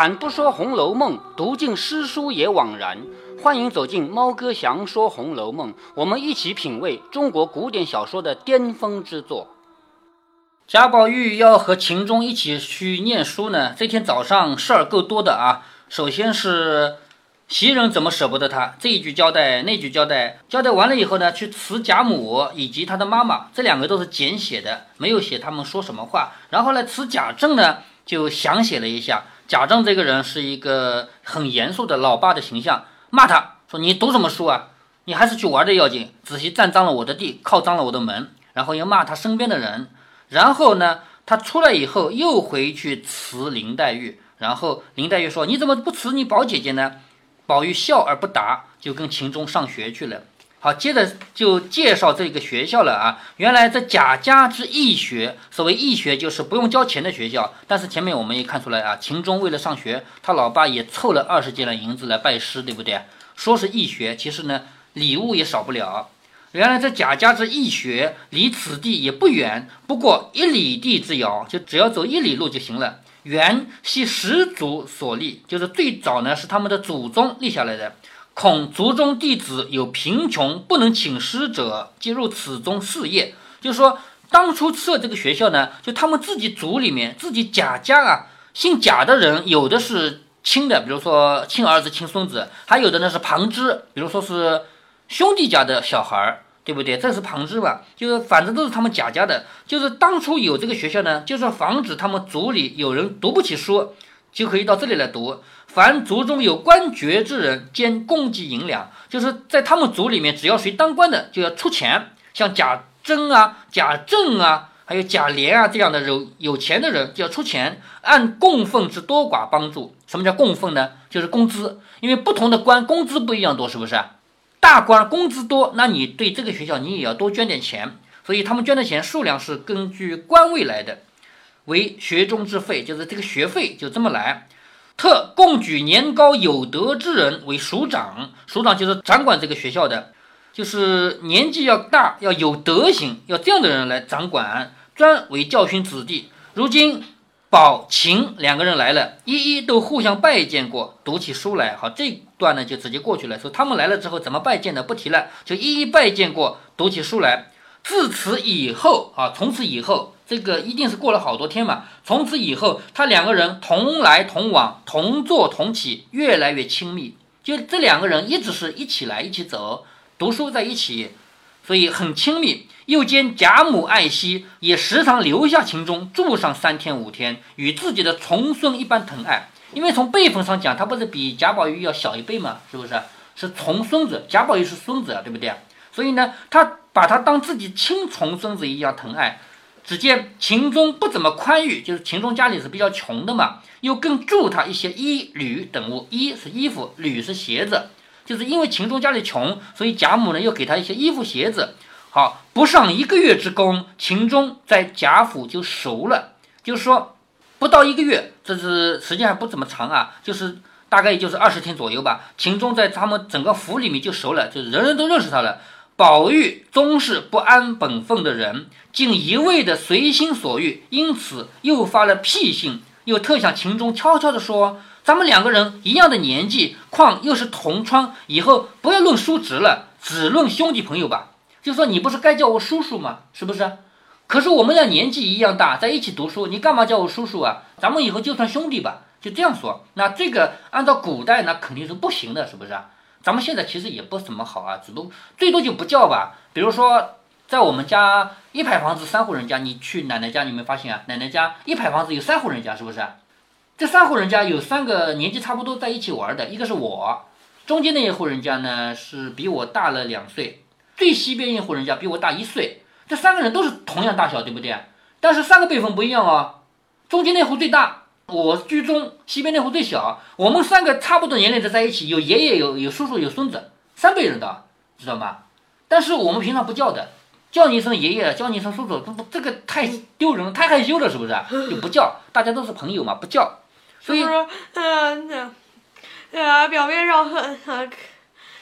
开坛不说《红楼梦》，读尽诗书也枉然。欢迎走进猫哥祥说《红楼梦》，我们一起品味中国古典小说的巅峰之作。贾宝玉要和秦钟一起去念书呢，这天早上事儿够多的啊。首先是袭人怎么舍不得他，这一句交代，那句交代，交代完了以后呢，去辞贾母以及他的妈妈，这两个都是简写的，没有写他们说什么话。然后呢，辞贾政呢，就详写了一下。贾政这个人是一个很严肃的老爸的形象，骂他说：“你读什么书啊？你还是去玩的要紧，仔细占脏了我的地，靠脏了我的门。”然后又骂他身边的人。然后呢，他出来以后又回去辞林黛玉。然后林黛玉说：“你怎么不辞你宝姐姐呢？”宝玉笑而不答，就跟秦钟上学去了。好，接着就介绍这个学校了啊。原来这贾家之义学，所谓义学就是不用交钱的学校。但是前面我们也看出来啊，秦钟为了上学，他老爸也凑了二十斤的银子来拜师，对不对？说是义学，其实呢礼物也少不了。原来这贾家之义学离此地也不远，不过一里地之遥，就只要走一里路就行了。原系始祖所立，就是最早呢是他们的祖宗立下来的。恐族中弟子有贫穷不能请师者，皆入此中事业。就是说，当初设这个学校呢，就他们自己族里面自己贾家啊，姓贾的人有的是亲的，比如说亲儿子、亲孙子，还有的呢是旁支，比如说是。兄弟家的小孩儿，对不对？这是旁支吧？就是反正都是他们贾家的。就是当初有这个学校呢，就是防止他们族里有人读不起书，就可以到这里来读。凡族中有官爵之人，兼供给银两，就是在他们族里面，只要谁当官的，就要出钱。像贾珍啊、贾政啊，还有贾琏啊这样的有有钱的人，就要出钱，按供奉之多寡帮助。什么叫供奉呢？就是工资，因为不同的官工资不一样多，是不是？大官工资多，那你对这个学校你也要多捐点钱，所以他们捐的钱数量是根据官位来的，为学中之费，就是这个学费就这么来。特供举年高有德之人为署长，署长就是掌管这个学校的，就是年纪要大要有德行，要这样的人来掌管，专为教训子弟。如今。宝琴两个人来了，一一都互相拜见过，读起书来。好，这段呢就直接过去了。说他们来了之后怎么拜见的，不提了，就一一拜见过，读起书来。自此以后啊，从此以后，这个一定是过了好多天嘛。从此以后，他两个人同来同往，同坐同起，越来越亲密。就这两个人一直是一起来一起走，读书在一起。所以很亲密，又兼贾母爱惜，也时常留下秦钟住上三天五天，与自己的重孙一般疼爱。因为从辈分上讲，他不是比贾宝玉要小一辈吗？是不是？是重孙子，贾宝玉是孙子啊，对不对？所以呢，他把他当自己亲重孙子一样疼爱。只见秦钟不怎么宽裕，就是秦钟家里是比较穷的嘛，又更助他一些衣履等物，衣是衣服，履是鞋子。就是因为秦钟家里穷，所以贾母呢又给他一些衣服鞋子。好，不上一个月之功，秦钟在贾府就熟了。就是说，不到一个月，这是时间还不怎么长啊，就是大概也就是二十天左右吧。秦钟在他们整个府里面就熟了，就是人人都认识他了。宝玉终是不安本分的人，竟一味的随心所欲，因此又发了癖性，又特向秦钟悄悄地说。咱们两个人一样的年纪，况又是同窗，以后不要论叔侄了，只论兄弟朋友吧。就说你不是该叫我叔叔吗？是不是？可是我们俩年纪一样大，在一起读书，你干嘛叫我叔叔啊？咱们以后就算兄弟吧，就这样说。那这个按照古代那肯定是不行的，是不是啊？咱们现在其实也不怎么好啊，只不最多就不叫吧。比如说，在我们家一排房子三户人家，你去奶奶家，你没发现啊？奶奶家一排房子有三户人家，是不是？这三户人家有三个年纪差不多在一起玩的，一个是我，中间那一户人家呢是比我大了两岁，最西边一户人家比我大一岁。这三个人都是同样大小，对不对？但是三个辈分不一样哦。中间那户最大，我居中，西边那户最小。我们三个差不多年龄的在一起，有爷爷，有有叔叔，有孙子，三辈人的，知道吗？但是我们平常不叫的，叫你一声爷爷，叫你一声叔叔，这这个太丢人，太害羞了，是不是？就不叫，大家都是朋友嘛，不叫。所以说，嗯，那，呃，表面上很，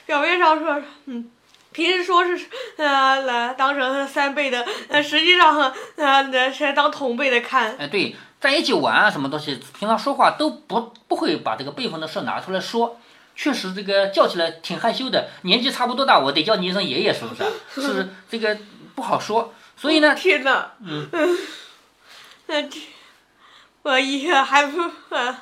表面上说，嗯，平时说是呃来当成三辈的，呃实际上呃是当同辈的看。哎，对，在一起玩啊，什么东西，平常说话都不不会把这个辈分的事拿出来说。确实，这个叫起来挺害羞的，年纪差不多大，我得叫你一声爷爷，是不是？是这个不好说。所以呢，天哪，嗯，那这我一还不呃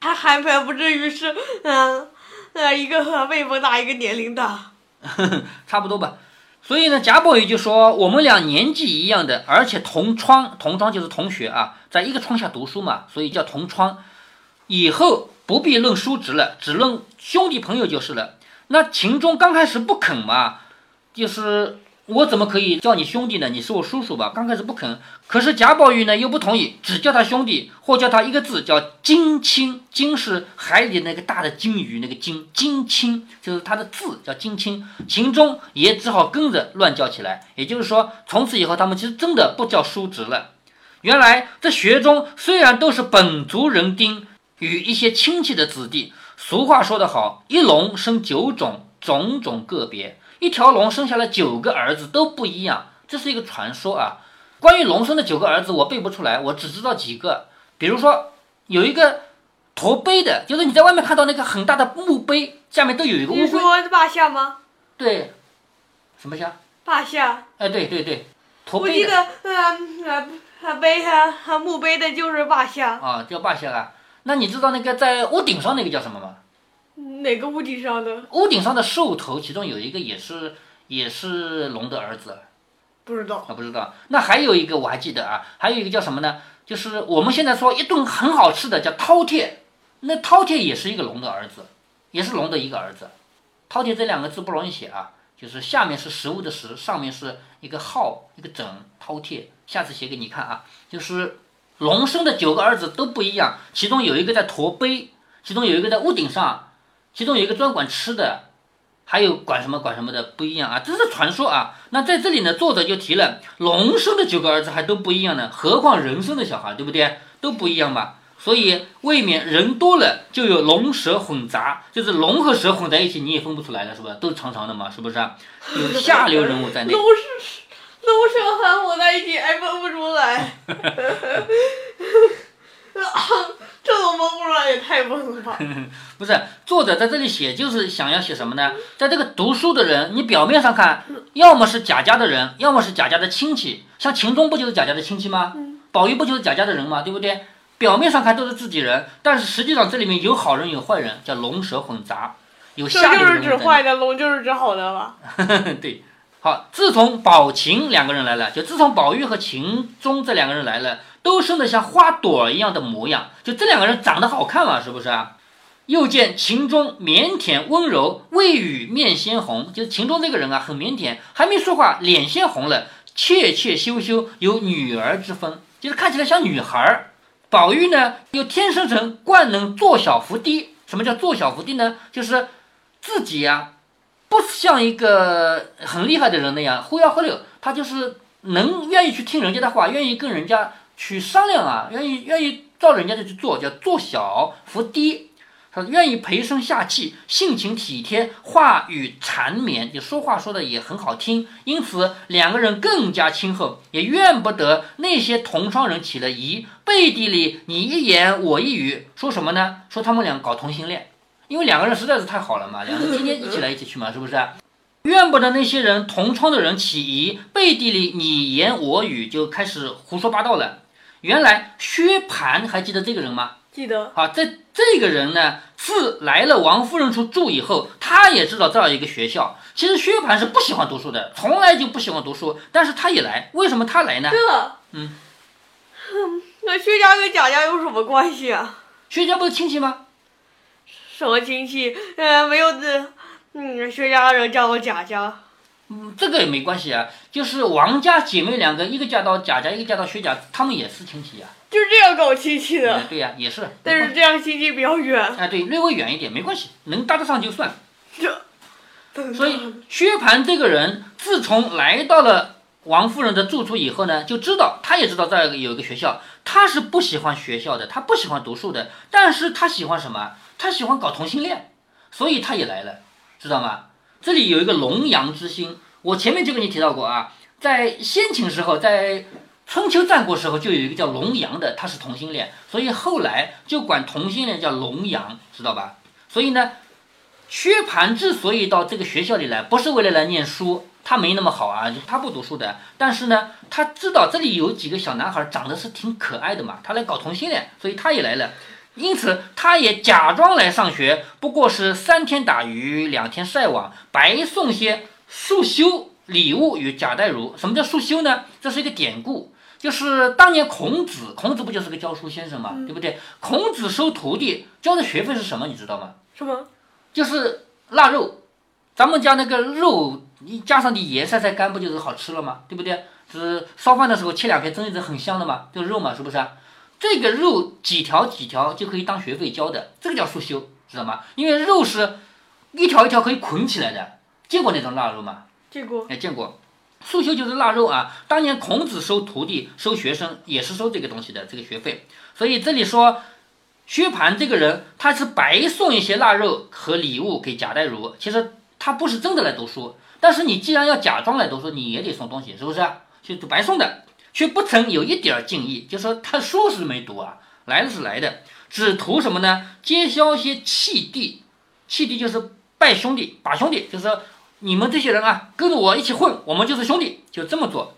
还还还不至于是嗯呃一个辈分大，一个年龄大。差不多吧，所以呢，贾宝玉就说我们俩年纪一样的，而且同窗，同窗就是同学啊，在一个窗下读书嘛，所以叫同窗。以后不必论叔侄了，只论兄弟朋友就是了。那秦钟刚开始不肯嘛，就是。我怎么可以叫你兄弟呢？你是我叔叔吧？刚开始不肯，可是贾宝玉呢又不同意，只叫他兄弟，或叫他一个字叫金青。金是海里那个大的金鱼，那个金金青就是他的字叫金青。秦钟也只好跟着乱叫起来。也就是说，从此以后他们其实真的不叫叔侄了。原来这学中虽然都是本族人丁与一些亲戚的子弟，俗话说得好，一龙生九种，种种个别。一条龙生下了九个儿子都不一样，这是一个传说啊。关于龙生的九个儿子，我背不出来，我只知道几个。比如说，有一个驼背的，就是你在外面看到那个很大的墓碑，下面都有一个乌龟。你说霸下吗？对，什么下？霸下。哎，对对对，驼背的。我记得，呃呃，碑下墓碑的就是霸下。啊，叫霸下啊。那你知道那个在屋顶上那个叫什么吗？哪个屋顶上的？屋顶上的兽头，其中有一个也是也是龙的儿子，不知道啊，不知道。那还有一个我还记得啊，还有一个叫什么呢？就是我们现在说一顿很好吃的叫饕餮，那饕餮也是一个龙的儿子，也是龙的一个儿子。饕餮这两个字不容易写啊，就是下面是食物的食，上面是一个号一个整，饕餮。下次写给你看啊，就是龙生的九个儿子都不一样，其中有一个在驼背，其中有一个在屋顶上。其中有一个专管吃的，还有管什么管什么的不一样啊，这是传说啊。那在这里呢，作者就提了，龙生的九个儿子还都不一样呢，何况人生的小孩，对不对？都不一样吧。所以未免人多了就有龙蛇混杂，就是龙和蛇混在一起，你也分不出来了，是吧？都是长长的嘛，是不是？有下流人物在内。龙是龙蛇和混在一起还分不出来。这种蒙不来也太蒙了吧！不是，作者在这里写就是想要写什么呢？在这个读书的人，你表面上看，要么是贾家的人，要么是贾家的亲戚。像秦钟不就是贾家的亲戚吗？宝玉不就是贾家的人吗？对不对？表面上看都是自己人，但是实际上这里面有好人有坏人，叫龙蛇混杂，有下流人。就是指坏的，龙就是指好的吧？对。好，自从宝琴两个人来了，就自从宝玉和秦钟这两个人来了。都生得像花朵一样的模样，就这两个人长得好看嘛，是不是啊？又见秦钟腼腆温柔，未语面先红，就是秦钟这个人啊，很腼腆，还没说话，脸先红了，怯怯羞羞，有女儿之风，就是看起来像女孩儿。宝玉呢，又天生成惯能做小伏低。什么叫做小伏低呢？就是自己呀，不像一个很厉害的人那样忽悠忽悠，他就是能愿意去听人家的话，愿意跟人家。去商量啊，愿意愿意照人家的去做，叫做小伏低。他愿意陪声下气，性情体贴，话语缠绵，就说话说的也很好听。因此两个人更加亲厚，也怨不得那些同窗人起了疑，背地里你一言我一语，说什么呢？说他们俩搞同性恋，因为两个人实在是太好了嘛，两个人天天一起来一起去嘛，是不是？怨不得那些人同窗的人起疑，背地里你言我语，就开始胡说八道了。原来薛蟠还记得这个人吗？记得。好，这这个人呢，自来了王夫人处住以后，他也知道这样一个学校。其实薛蟠是不喜欢读书的，从来就不喜欢读书，但是他也来。为什么他来呢？这，嗯，那薛家跟贾家有什么关系啊？薛家不是亲戚吗？什么亲戚？呃，没有这，嗯，薛家人叫我贾家。嗯，这个也没关系啊，就是王家姐妹两个，一个嫁到贾家，一个嫁到薛家，他们也是亲戚呀。就是这样搞亲戚的。对呀，也是。但是这样亲戚比较远。哎，对，略微远一点没关系，能搭得上就算。这。所以薛蟠这个人，自从来到了王夫人的住处以后呢，就知道他也知道这儿有一个学校，他是不喜欢学校的，他不喜欢读书的，但是他喜欢什么？他喜欢搞同性恋，所以他也来了，知道吗？这里有一个龙阳之心，我前面就跟你提到过啊，在先秦时候，在春秋战国时候就有一个叫龙阳的，他是同性恋，所以后来就管同性恋叫龙阳，知道吧？所以呢，薛蟠之所以到这个学校里来，不是为了来念书，他没那么好啊，他不读书的。但是呢，他知道这里有几个小男孩长得是挺可爱的嘛，他来搞同性恋，所以他也来了。因此，他也假装来上学，不过是三天打鱼两天晒网，白送些束修礼物与贾代儒。什么叫束修呢？这是一个典故，就是当年孔子，孔子不就是个教书先生嘛，对不对？孔子收徒弟交的学费是什么？你知道吗？什么？就是腊肉。咱们家那个肉，你加上点盐晒晒干，不就是好吃了吗？对不对？是烧饭的时候切两片蒸一蒸，很香的嘛，就是肉嘛，是不是啊？这个肉几条几条就可以当学费交的，这个叫束修，知道吗？因为肉是一条一条可以捆起来的。见过那种腊肉吗？见过。哎，见过。束修就是腊肉啊。当年孔子收徒弟、收学生也是收这个东西的，这个学费。所以这里说薛蟠这个人，他是白送一些腊肉和礼物给贾代儒。其实他不是真的来读书，但是你既然要假装来读书，你也得送东西，是不是？就白送的。却不曾有一点敬意，就说他书是没读啊，来的是来的，只图什么呢？结交些弃弟，弃弟就是拜兄弟，把兄弟，就是说你们这些人啊，跟着我一起混，我们就是兄弟，就这么做。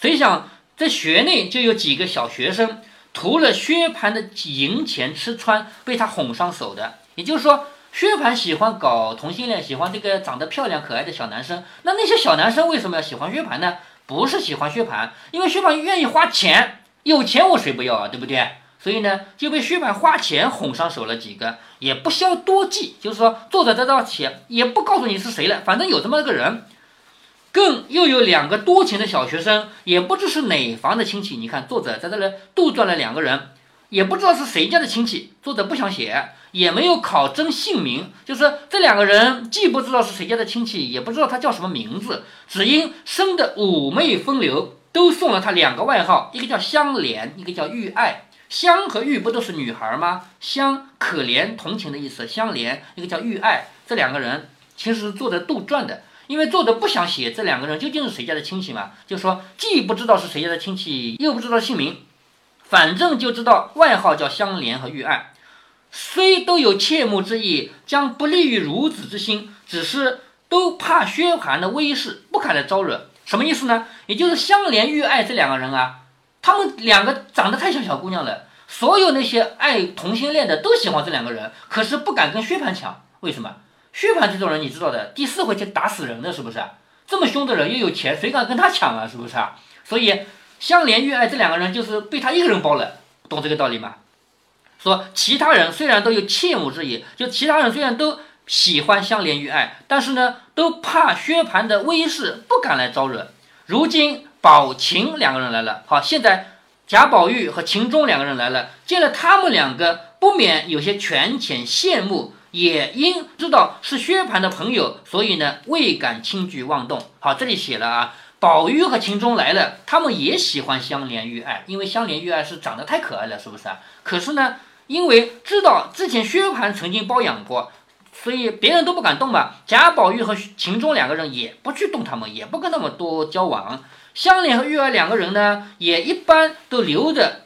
谁想在学内就有几个小学生图了薛蟠的银钱吃穿，被他哄上手的。也就是说，薛蟠喜欢搞同性恋，喜欢这个长得漂亮可爱的小男生。那那些小男生为什么要喜欢薛蟠呢？不是喜欢薛蟠，因为薛蟠愿意花钱，有钱我谁不要啊，对不对？所以呢，就被薛蟠花钱哄上手了几个，也不消多计，就是说作者在这写，也不告诉你是谁了，反正有这么个人，更又有两个多情的小学生，也不知是哪房的亲戚。你看作者在这里杜撰了两个人，也不知道是谁家的亲戚，作者不想写。也没有考证姓名，就是这两个人既不知道是谁家的亲戚，也不知道他叫什么名字，只因生的妩媚风流，都送了他两个外号，一个叫香莲，一个叫玉爱。香和玉不都是女孩吗？香可怜同情的意思，香莲一个叫玉爱，这两个人其实是作者杜撰的，因为作者不想写这两个人究竟是谁家的亲戚嘛，就说既不知道是谁家的亲戚，又不知道姓名，反正就知道外号叫香莲和玉爱。虽都有切慕之意，将不利于孺子之心，只是都怕薛蟠的威势，不敢来招惹。什么意思呢？也就是香莲玉爱这两个人啊，他们两个长得太像小姑娘了，所有那些爱同性恋的都喜欢这两个人，可是不敢跟薛蟠抢。为什么？薛蟠这种人你知道的，第四回就打死人的，是不是？这么凶的人又有钱，谁敢跟他抢啊？是不是啊？所以香莲玉爱这两个人就是被他一个人包了，懂这个道理吗？说其他人虽然都有切慕之意，就其他人虽然都喜欢相连于爱，但是呢，都怕薛蟠的威势，不敢来招惹。如今宝琴两个人来了，好，现在贾宝玉和秦钟两个人来了，见了他们两个，不免有些权浅羡慕，也因知道是薛蟠的朋友，所以呢，未敢轻举妄动。好，这里写了啊，宝玉和秦钟来了，他们也喜欢相连于爱，因为相连于爱是长得太可爱了，是不是啊？可是呢。因为知道之前薛蟠曾经包养过，所以别人都不敢动嘛。贾宝玉和秦钟两个人也不去动他们，也不跟他们多交往。香莲和玉儿两个人呢，也一般都留着，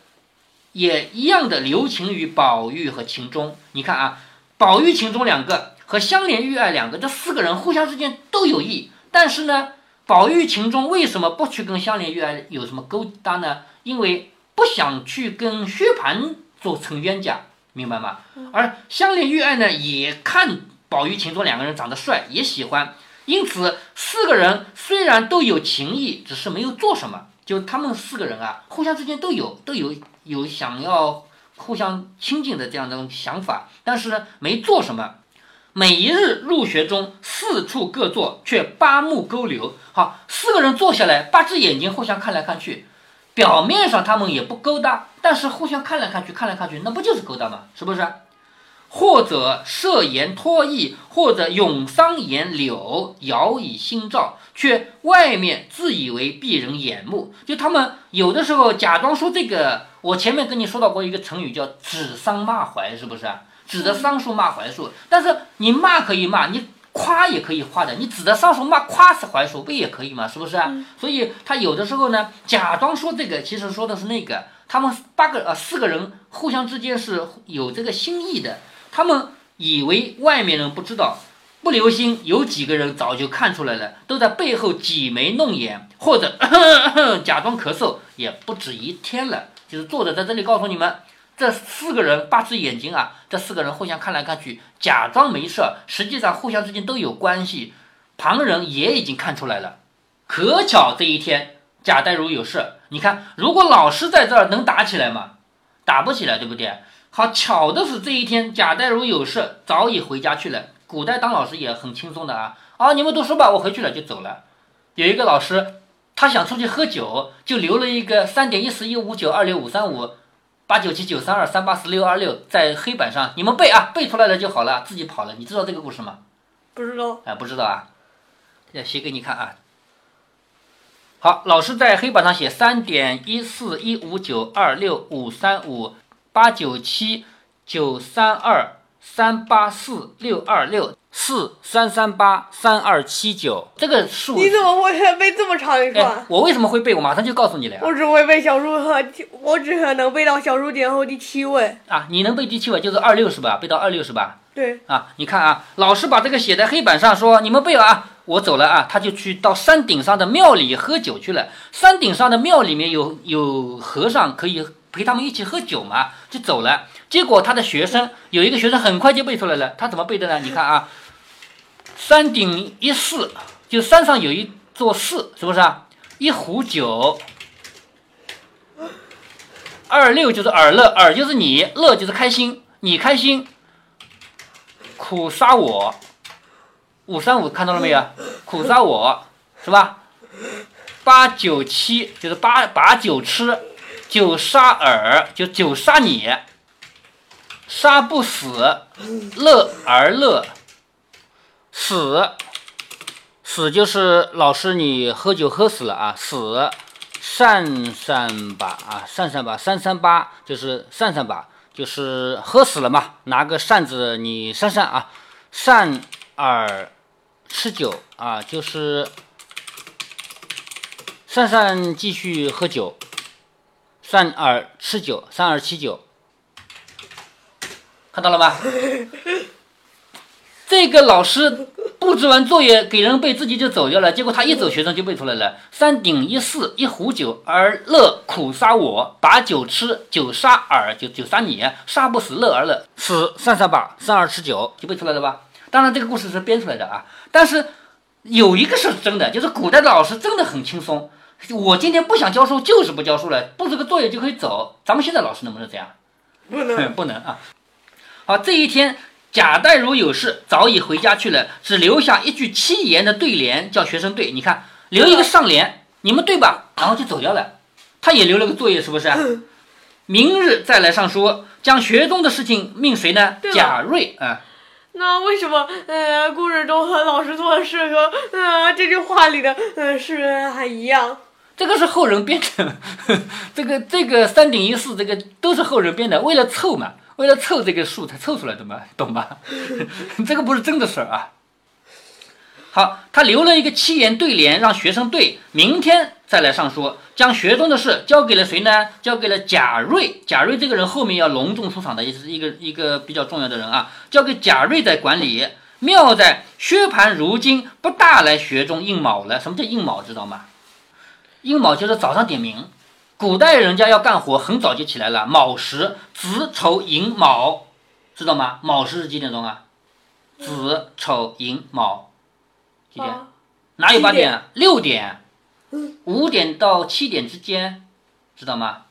也一样的留情于宝玉和秦钟。你看啊，宝玉、秦钟两个和香莲、玉儿两个，这四个人互相之间都有意。但是呢，宝玉、秦钟为什么不去跟香莲、玉儿有什么勾搭呢？因为不想去跟薛蟠。做成冤家，明白吗？而香莲玉爱呢，也看宝玉、秦钟两个人长得帅，也喜欢。因此，四个人虽然都有情谊，只是没有做什么。就他们四个人啊，互相之间都有都有有想要互相亲近的这样的想法，但是呢，没做什么。每一日入学中，四处各坐，却八目勾留。好，四个人坐下来，八只眼睛互相看来看去。表面上他们也不勾搭，但是互相看来看去，看来看去，那不就是勾搭吗？是不是？或者设言托意，或者咏桑言柳，摇以心照，却外面自以为避人眼目。就他们有的时候假装说这个，我前面跟你说到过一个成语叫指桑骂槐，是不是？指着桑树骂槐树，但是你骂可以骂，你夸也可以夸的，你指着上手骂夸是还手不也可以嘛，是不是？所以他有的时候呢，假装说这个，其实说的是那个。他们八个呃四个人互相之间是有这个心意的，他们以为外面人不知道，不留心，有几个人早就看出来了，都在背后挤眉弄眼或者 假装咳嗽，也不止一天了。就是作者在这里告诉你们。这四个人八只眼睛啊，这四个人互相看来看去，假装没事，实际上互相之间都有关系。旁人也已经看出来了。可巧这一天贾代儒有事，你看，如果老师在这儿能打起来吗？打不起来，对不对？好巧的是这一天贾代儒有事，早已回家去了。古代当老师也很轻松的啊，啊，你们读书吧，我回去了就走了。有一个老师，他想出去喝酒，就留了一个三点一四一五九二六五三五。八九七九三二三八四六二六，在黑板上，你们背啊，背出来了就好了，自己跑了。你知道这个故事吗？不知道。哎，不知道啊，要写给你看啊。好，老师在黑板上写三点一四一五九二六五三五八九七九三二三八四六二六。四三三八三二七九，这个数你怎么会背这么长一串？我为什么会背？我马上就告诉你了呀。我只会背小数和，我只可能背到小数点后第七位。啊，你能背第七位就是二六是吧？背到二六是吧？对。啊，你看啊，老师把这个写在黑板上，说你们背啊，我走了啊，他就去到山顶上的庙里喝酒去了。山顶上的庙里面有有和尚可以陪他们一起喝酒嘛，就走了。结果他的学生有一个学生很快就背出来了，他怎么背的呢？你看啊。山顶一寺，就山上有一座寺，是不是啊？一壶酒，二六就是耳乐，耳就是你，乐就是开心，你开心，苦杀我，五三五看到了没有？苦杀我是吧？八九七就是八把酒吃，酒杀耳就酒杀你，杀不死，乐而乐。死，死就是老师你喝酒喝死了啊！死，散散吧啊，散散吧，三三八就是散散吧，就是喝死了嘛。拿个扇子你扇扇啊，扇耳吃酒啊，就是扇扇继续喝酒，扇耳吃酒，三二七九，看到了吧？这个老师布置完作业给人背，自己就走掉了。结果他一走，学生就背出来了：三鼎一四，一壶酒，而乐苦杀我，把酒吃，酒杀尔，酒酒杀你，杀不死乐而乐，死三三把，三二七九，就背出来了吧？当然，这个故事是编出来的啊。但是有一个是真的，就是古代的老师真的很轻松。我今天不想教书，就是不教书了，布置个作业就可以走。咱们现在老师能不能这样？不能，不能啊。好，这一天。贾代儒有事，早已回家去了，只留下一句七言的对联，叫学生对。你看，留一个上联，你们对吧？然后就走掉了。他也留了个作业，是不是？明日再来上书，将学中的事情命谁呢？贾瑞啊。那为什么呃，故事中和老师做的事和呃这句话里的呃是还一样？这个是后人编的，这个这个三顶一四，这个都是后人编的，为了凑嘛。为了凑这个数才凑出来的嘛，懂吧？这个不是真的事儿啊。好，他留了一个七言对联，让学生对，明天再来上书，将学中的事交给了谁呢？交给了贾瑞。贾瑞这个人后面要隆重出场的，也是一个一个比较重要的人啊。交给贾瑞在管理。妙在薛蟠如今不大来学中应卯了。什么叫应卯？知道吗？应卯就是早上点名。古代人家要干活，很早就起来了。卯时子丑寅卯，知道吗？卯时是几点钟啊？子丑寅卯几点？哪有八点？六点，五点到七点之间，知道吗？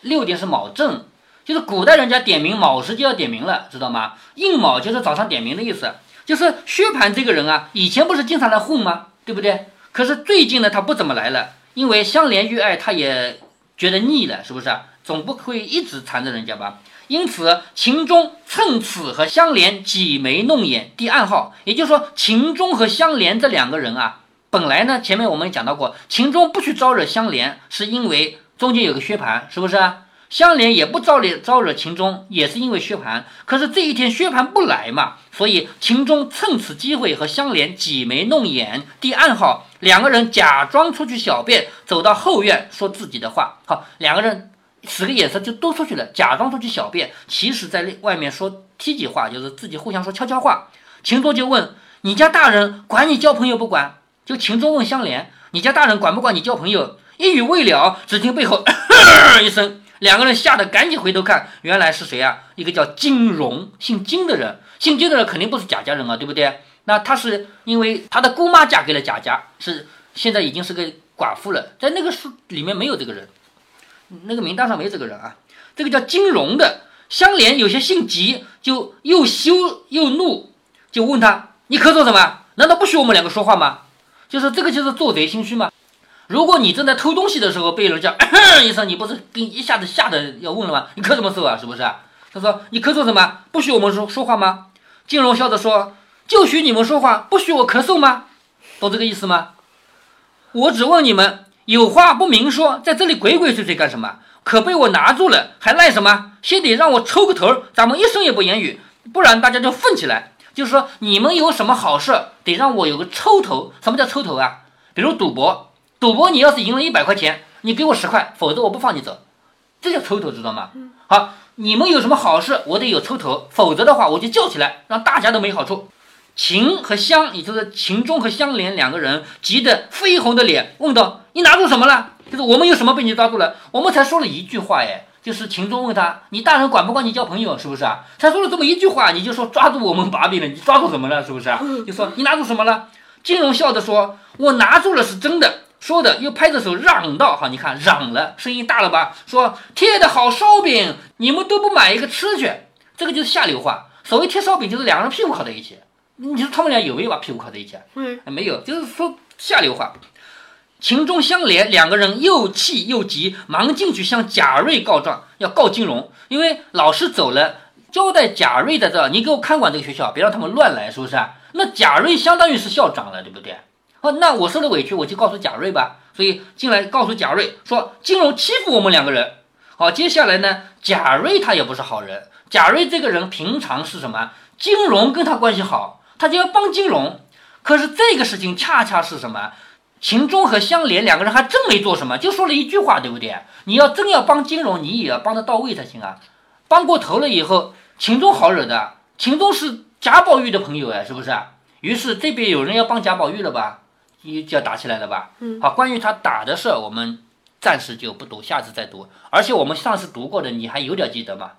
六点是卯正，就是古代人家点名卯时就要点名了，知道吗？应卯就是早上点名的意思。就是薛蟠这个人啊，以前不是经常来混吗？对不对？可是最近呢，他不怎么来了，因为相连遇爱，他也。觉得腻了，是不是？总不会一直缠着人家吧？因此，秦钟趁此和香莲挤眉弄眼，递暗号。也就是说，秦钟和香莲这两个人啊，本来呢，前面我们讲到过，秦钟不去招惹香莲，是因为中间有个薛蟠，是不是？香莲也不招惹招惹秦钟，也是因为薛蟠。可是这一天薛蟠不来嘛，所以秦钟趁此机会和香莲挤眉弄眼，递暗号，两个人假装出去小便，走到后院说自己的话。好，两个人使个眼色就都出去了，假装出去小便，其实在外面说梯级话，就是自己互相说悄悄话。秦钟就问：“你家大人管你交朋友不管？”就秦钟问香莲：“你家大人管不管你交朋友？”一语未了，只听背后 一声。两个人吓得赶紧回头看，原来是谁啊？一个叫金荣，姓金的人。姓金的人肯定不是贾家人啊，对不对？那他是因为他的姑妈嫁给了贾家，是现在已经是个寡妇了。在那个书里面没有这个人，那个名单上没这个人啊。这个叫金荣的香莲有些性急，就又羞又怒，就问他：“你咳嗽什么？难道不许我们两个说话吗？”就是这个，就是做贼心虚嘛。如果你正在偷东西的时候被人家一声，你不是给一下子吓得要问了吗？你咳什么嗽啊？是不是？他说你咳嗽什么？不许我们说说话吗？金荣笑着说：“就许你们说话，不许我咳嗽吗？懂这个意思吗？我只问你们，有话不明说，在这里鬼鬼祟祟干什么？可被我拿住了，还赖什么？先得让我抽个头，咱们一声也不言语，不然大家就愤起来。就是说你们有什么好事，得让我有个抽头。什么叫抽头啊？比如赌博。”赌博，你要是赢了一百块钱，你给我十块，否则我不放你走，这叫抽头，知道吗？好，你们有什么好事，我得有抽头，否则的话我就叫起来，让大家都没好处。秦和香，也就是秦钟和香莲两个人急得绯红的脸，问道：“你拿住什么了？就是我们有什么被你抓住了？我们才说了一句话，哎，就是秦钟问他：你大人管不管你交朋友？是不是啊？他说了这么一句话，你就说抓住我们把柄了？你抓住什么了？是不是啊？就说你拿住什么了？金荣笑着说：我拿住了，是真的。”说的又拍着手嚷道：“哈，你看嚷了，声音大了吧？说贴的好烧饼，你们都不买一个吃去？这个就是下流话。所谓贴烧饼，就是两个人屁股靠在一起。你说他们俩有没有把屁股靠在一起？嗯，没有，就是说下流话。秦钟相连两个人又气又急，忙进去向贾瑞告状，要告金荣，因为老师走了，交代贾瑞在这，你给我看管这个学校，别让他们乱来，是不是？那贾瑞相当于是校长了，对不对？”哦那我受了委屈，我就告诉贾瑞吧。所以进来告诉贾瑞说，金荣欺负我们两个人。好，接下来呢，贾瑞他也不是好人。贾瑞这个人平常是什么？金荣跟他关系好，他就要帮金荣。可是这个事情恰恰是什么？秦钟和香莲两个人还真没做什么，就说了一句话，对不对？你要真要帮金融，你也要帮得到位才行啊。帮过头了以后，秦钟好惹的。秦钟是贾宝玉的朋友哎，是不是？于是这边有人要帮贾宝玉了吧？一就要打起来了吧？嗯，好，关于他打的事，我们暂时就不读，下次再读。而且我们上次读过的，你还有点记得吗？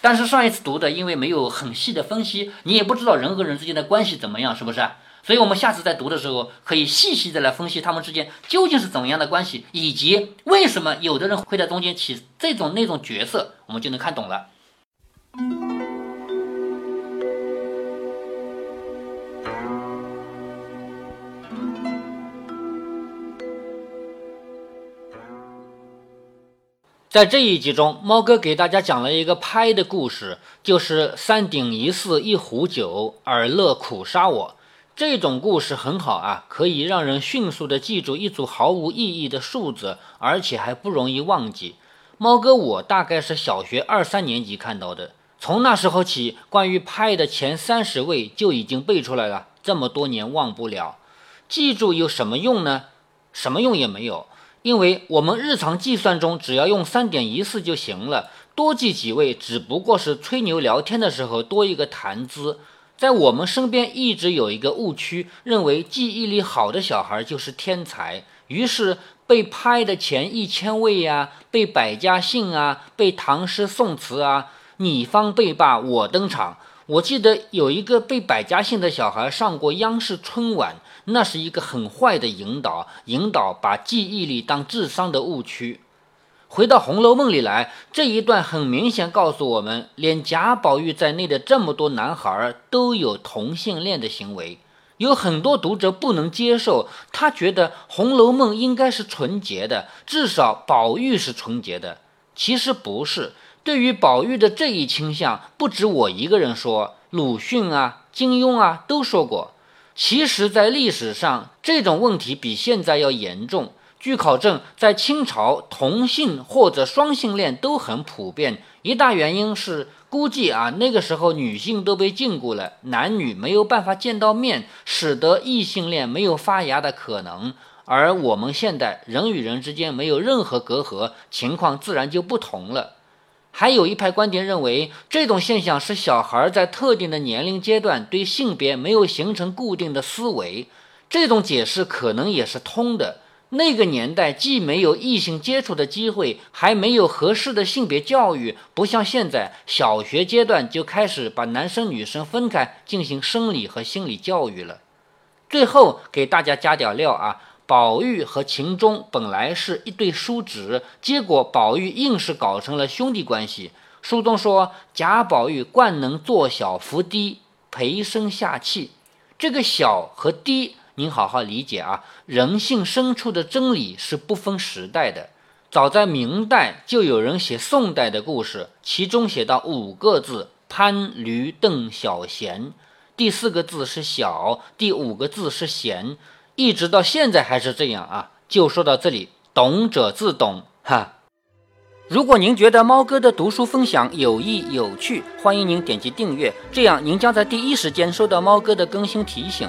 但是上一次读的，因为没有很细的分析，你也不知道人和人之间的关系怎么样，是不是？所以我们下次再读的时候，可以细细的来分析他们之间究竟是怎么样的关系，以及为什么有的人会在中间起这种那种角色，我们就能看懂了。在这一集中，猫哥给大家讲了一个拍的故事，就是三鼎一寺一壶酒，尔乐苦杀我。这种故事很好啊，可以让人迅速的记住一组毫无意义的数字，而且还不容易忘记。猫哥我大概是小学二三年级看到的，从那时候起，关于派的前三十位就已经背出来了，这么多年忘不了。记住有什么用呢？什么用也没有。因为我们日常计算中只要用三点一四就行了，多记几位只不过是吹牛聊天的时候多一个谈资。在我们身边一直有一个误区，认为记忆力好的小孩就是天才，于是被拍的前一千位呀，背百家姓啊，背唐诗宋词啊，你方背罢我登场。我记得有一个背百家姓的小孩上过央视春晚。那是一个很坏的引导，引导把记忆力当智商的误区。回到《红楼梦》里来，这一段很明显告诉我们，连贾宝玉在内的这么多男孩都有同性恋的行为。有很多读者不能接受，他觉得《红楼梦》应该是纯洁的，至少宝玉是纯洁的。其实不是。对于宝玉的这一倾向，不止我一个人说，鲁迅啊、金庸啊都说过。其实，在历史上，这种问题比现在要严重。据考证，在清朝，同性或者双性恋都很普遍。一大原因是估计啊，那个时候女性都被禁锢了，男女没有办法见到面，使得异性恋没有发芽的可能。而我们现代人与人之间没有任何隔阂，情况自然就不同了。还有一派观点认为，这种现象是小孩在特定的年龄阶段对性别没有形成固定的思维。这种解释可能也是通的。那个年代既没有异性接触的机会，还没有合适的性别教育，不像现在小学阶段就开始把男生女生分开进行生理和心理教育了。最后给大家加点料啊，宝玉和秦钟本来是一对叔侄，结果宝玉硬是搞成了兄弟关系。书中说贾宝玉惯能坐小伏低，陪生下气，这个小和低。您好好理解啊，人性深处的真理是不分时代的。早在明代就有人写宋代的故事，其中写到五个字：潘驴邓小闲。第四个字是小，第五个字是闲，一直到现在还是这样啊。就说到这里，懂者自懂哈。如果您觉得猫哥的读书分享有益有趣，欢迎您点击订阅，这样您将在第一时间收到猫哥的更新提醒。